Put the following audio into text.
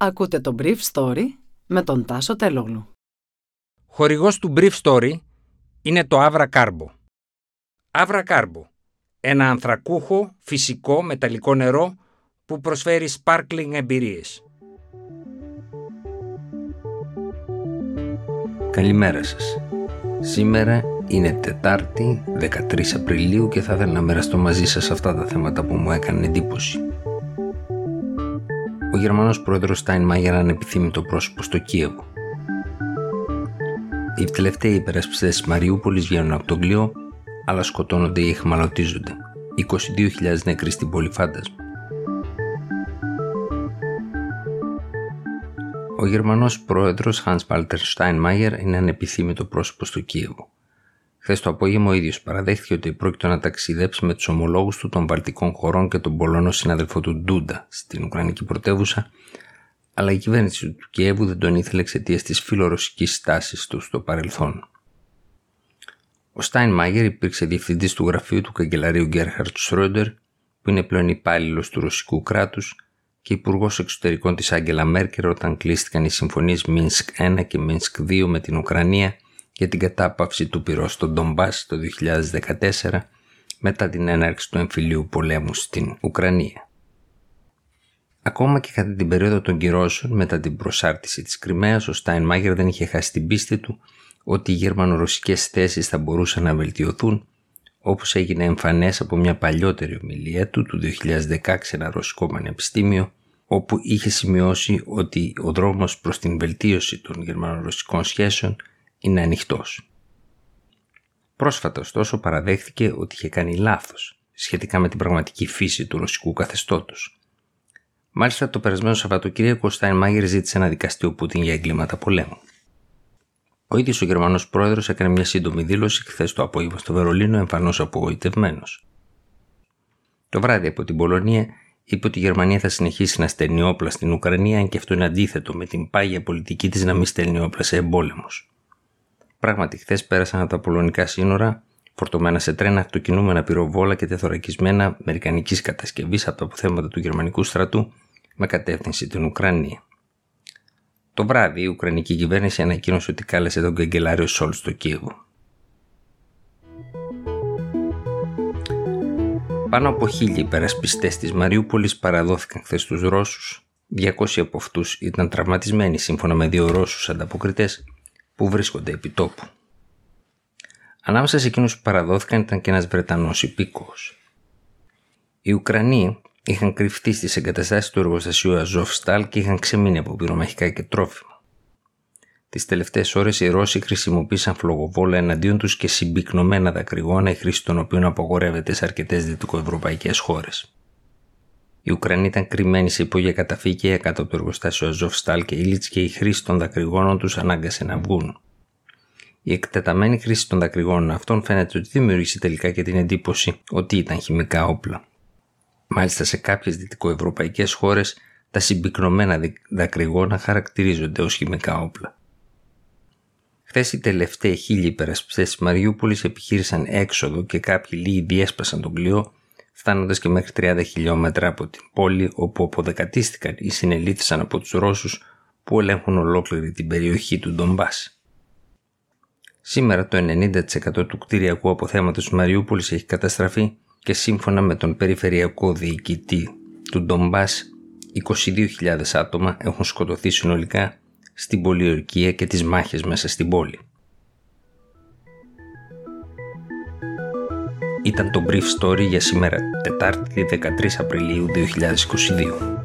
Ακούτε το Brief Story με τον Τάσο Τελόγλου. Χορηγός του Brief Story είναι το Avra Carbo. Avra Carbo, ένα ανθρακούχο, φυσικό, μεταλλικό νερό που προσφέρει sparkling εμπειρίες. Καλημέρα σας. Σήμερα είναι Τετάρτη, 13 Απριλίου και θα ήθελα να μοιραστώ μαζί σας αυτά τα θέματα που μου έκανε εντύπωση. Ο Γερμανός πρόεδρος Στάιν αν επιθύμητο πρόσωπο στο Κίεβο. Οι τελευταίοι υπερασπιστές της Μαριούπολης βγαίνουν από τον κλειό, αλλά σκοτώνονται ή εχμαλωτίζονται. 22.000 νεκροί στην πόλη φάντασμα. Ο Γερμανός πρόεδρος Hans Walter Steinmeier είναι ανεπιθύμητο πρόσωπο στο Κίεβο. Χθες το απόγευμα ο ίδιος παραδέχθηκε ότι πρόκειται να ταξιδέψει με τους ομολόγους του των Βαλτικών χωρών και τον Πολωνό συνάδελφο του Ντούντα στην Ουκρανική πρωτεύουσα, αλλά η κυβέρνηση του Κιέβου δεν τον ήθελε εξαιτίας της φιλορωσικής στάσης του στο παρελθόν. Ο Στάιν Μάγερ υπήρξε διευθυντής του γραφείου του καγκελαρίου Γκέρχαρτ Σρόντερ, που είναι πλέον υπάλληλος του ρωσικού κράτους και υπουργός εξωτερικών της Άγγελα Μέρκερ όταν κλείστηκαν οι συμφωνίες Μίνσκ 1 και Μίνσκ 2 με την Ουκρανία για την κατάπαυση του πυρός στον Ντομπάς το 2014 μετά την έναρξη του εμφυλίου πολέμου στην Ουκρανία. Ακόμα και κατά την περίοδο των κυρώσεων μετά την προσάρτηση της Κρυμαίας, ο Στάιν Μάγερ δεν είχε χάσει την πίστη του ότι οι γερμανορωσικές θέσεις θα μπορούσαν να βελτιωθούν όπως έγινε εμφανές από μια παλιότερη ομιλία του του 2016 ένα ρωσικό πανεπιστήμιο όπου είχε σημειώσει ότι ο δρόμος προς την βελτίωση των γερμανορωσικών σχέσεων είναι ανοιχτός. Πρόσφατα ωστόσο παραδέχθηκε ότι είχε κάνει λάθος σχετικά με την πραγματική φύση του ρωσικού καθεστώτος. Μάλιστα το περασμένο Σαββατοκύριακο ο Στάιν Μάγερ ζήτησε να δικαστεί ο Πούτιν για εγκλήματα πολέμου. Ο ίδιος ο Γερμανός πρόεδρος έκανε μια σύντομη δήλωση χθες το απόγευμα στο Βερολίνο εμφανώς απογοητευμένος. Το βράδυ από την Πολωνία είπε ότι η Γερμανία θα συνεχίσει να στέλνει όπλα στην Ουκρανία, αν και αυτό είναι αντίθετο με την πάγια πολιτική της να μην στέλνει όπλα σε εμπόλεμους. Πράγματι, χθες πέρασαν από τα πολωνικά σύνορα, φορτωμένα σε τρένα, αυτοκινούμενα πυροβόλα και τεθωρακισμένα αμερικανικής κατασκευής από τα αποθέματα του γερμανικού στρατού με κατεύθυνση την Ουκρανία. Το βράδυ, η Ουκρανική κυβέρνηση ανακοίνωσε ότι κάλεσε τον καγκελάριο Σόλ στο Κίεβο. Πάνω από χίλιοι υπερασπιστές της Μαριούπολης παραδόθηκαν χθες στους Ρώσους. 200 από αυτούς ήταν τραυματισμένοι σύμφωνα με δύο Ρώσους ανταποκριτές που βρίσκονται επί τόπου. Ανάμεσα σε εκείνους που παραδόθηκαν ήταν και ένας Βρετανός υπήκοος. Οι Ουκρανοί είχαν κρυφτεί στις εγκαταστάσεις του εργοστασίου Αζόφσταλ και είχαν ξεμείνει από πυρομαχικά και τρόφιμα. Τις τελευταίες ώρες οι Ρώσοι χρησιμοποίησαν φλογοβόλα εναντίον τους και συμπυκνωμένα δακρυγόνα η χρήση των οποίων απογορεύεται σε αρκετές δυτικοευρωπαϊκές χώρες. Οι Ουκρανοί ήταν κρυμμένοι σε υπόγεια καταφύγια κάτω από το εργοστάσιο Αζόφσταλ και Ήλιτ και η χρήση των δακρυγόνων τους ανάγκασε να βγουν. Η εκτεταμένη χρήση των δακρυγόνων αυτών φαίνεται ότι δημιούργησε τελικά και την εντύπωση ότι ήταν χημικά όπλα. Μάλιστα σε κάποιες δυτικοευρωπαϊκές χώρες τα συμπυκνωμένα δακρυγόνα χαρακτηρίζονται ως χημικά όπλα. Χθες οι τελευταίοι χίλιοι υπερασπιστές της Μαριούπολης επιχείρησαν έξοδο και κάποιοι λίγοι διέσπασαν τον κλειό φτάνοντας και μέχρι 30 χιλιόμετρα από την πόλη όπου αποδεκατίστηκαν ή συνελήφθησαν από τους Ρώσους που ελέγχουν ολόκληρη την περιοχή του Ντομπάς. Σήμερα το 90% του κτηριακού αποθέματος του Μαριούπολης έχει καταστραφεί και σύμφωνα με τον περιφερειακό διοικητή του Ντομπάς 22.000 άτομα έχουν σκοτωθεί συνολικά στην πολιορκία και τις μάχες μέσα στην πόλη. Ήταν το Brief Story για σήμερα, Τετάρτη 13 Απριλίου 2022.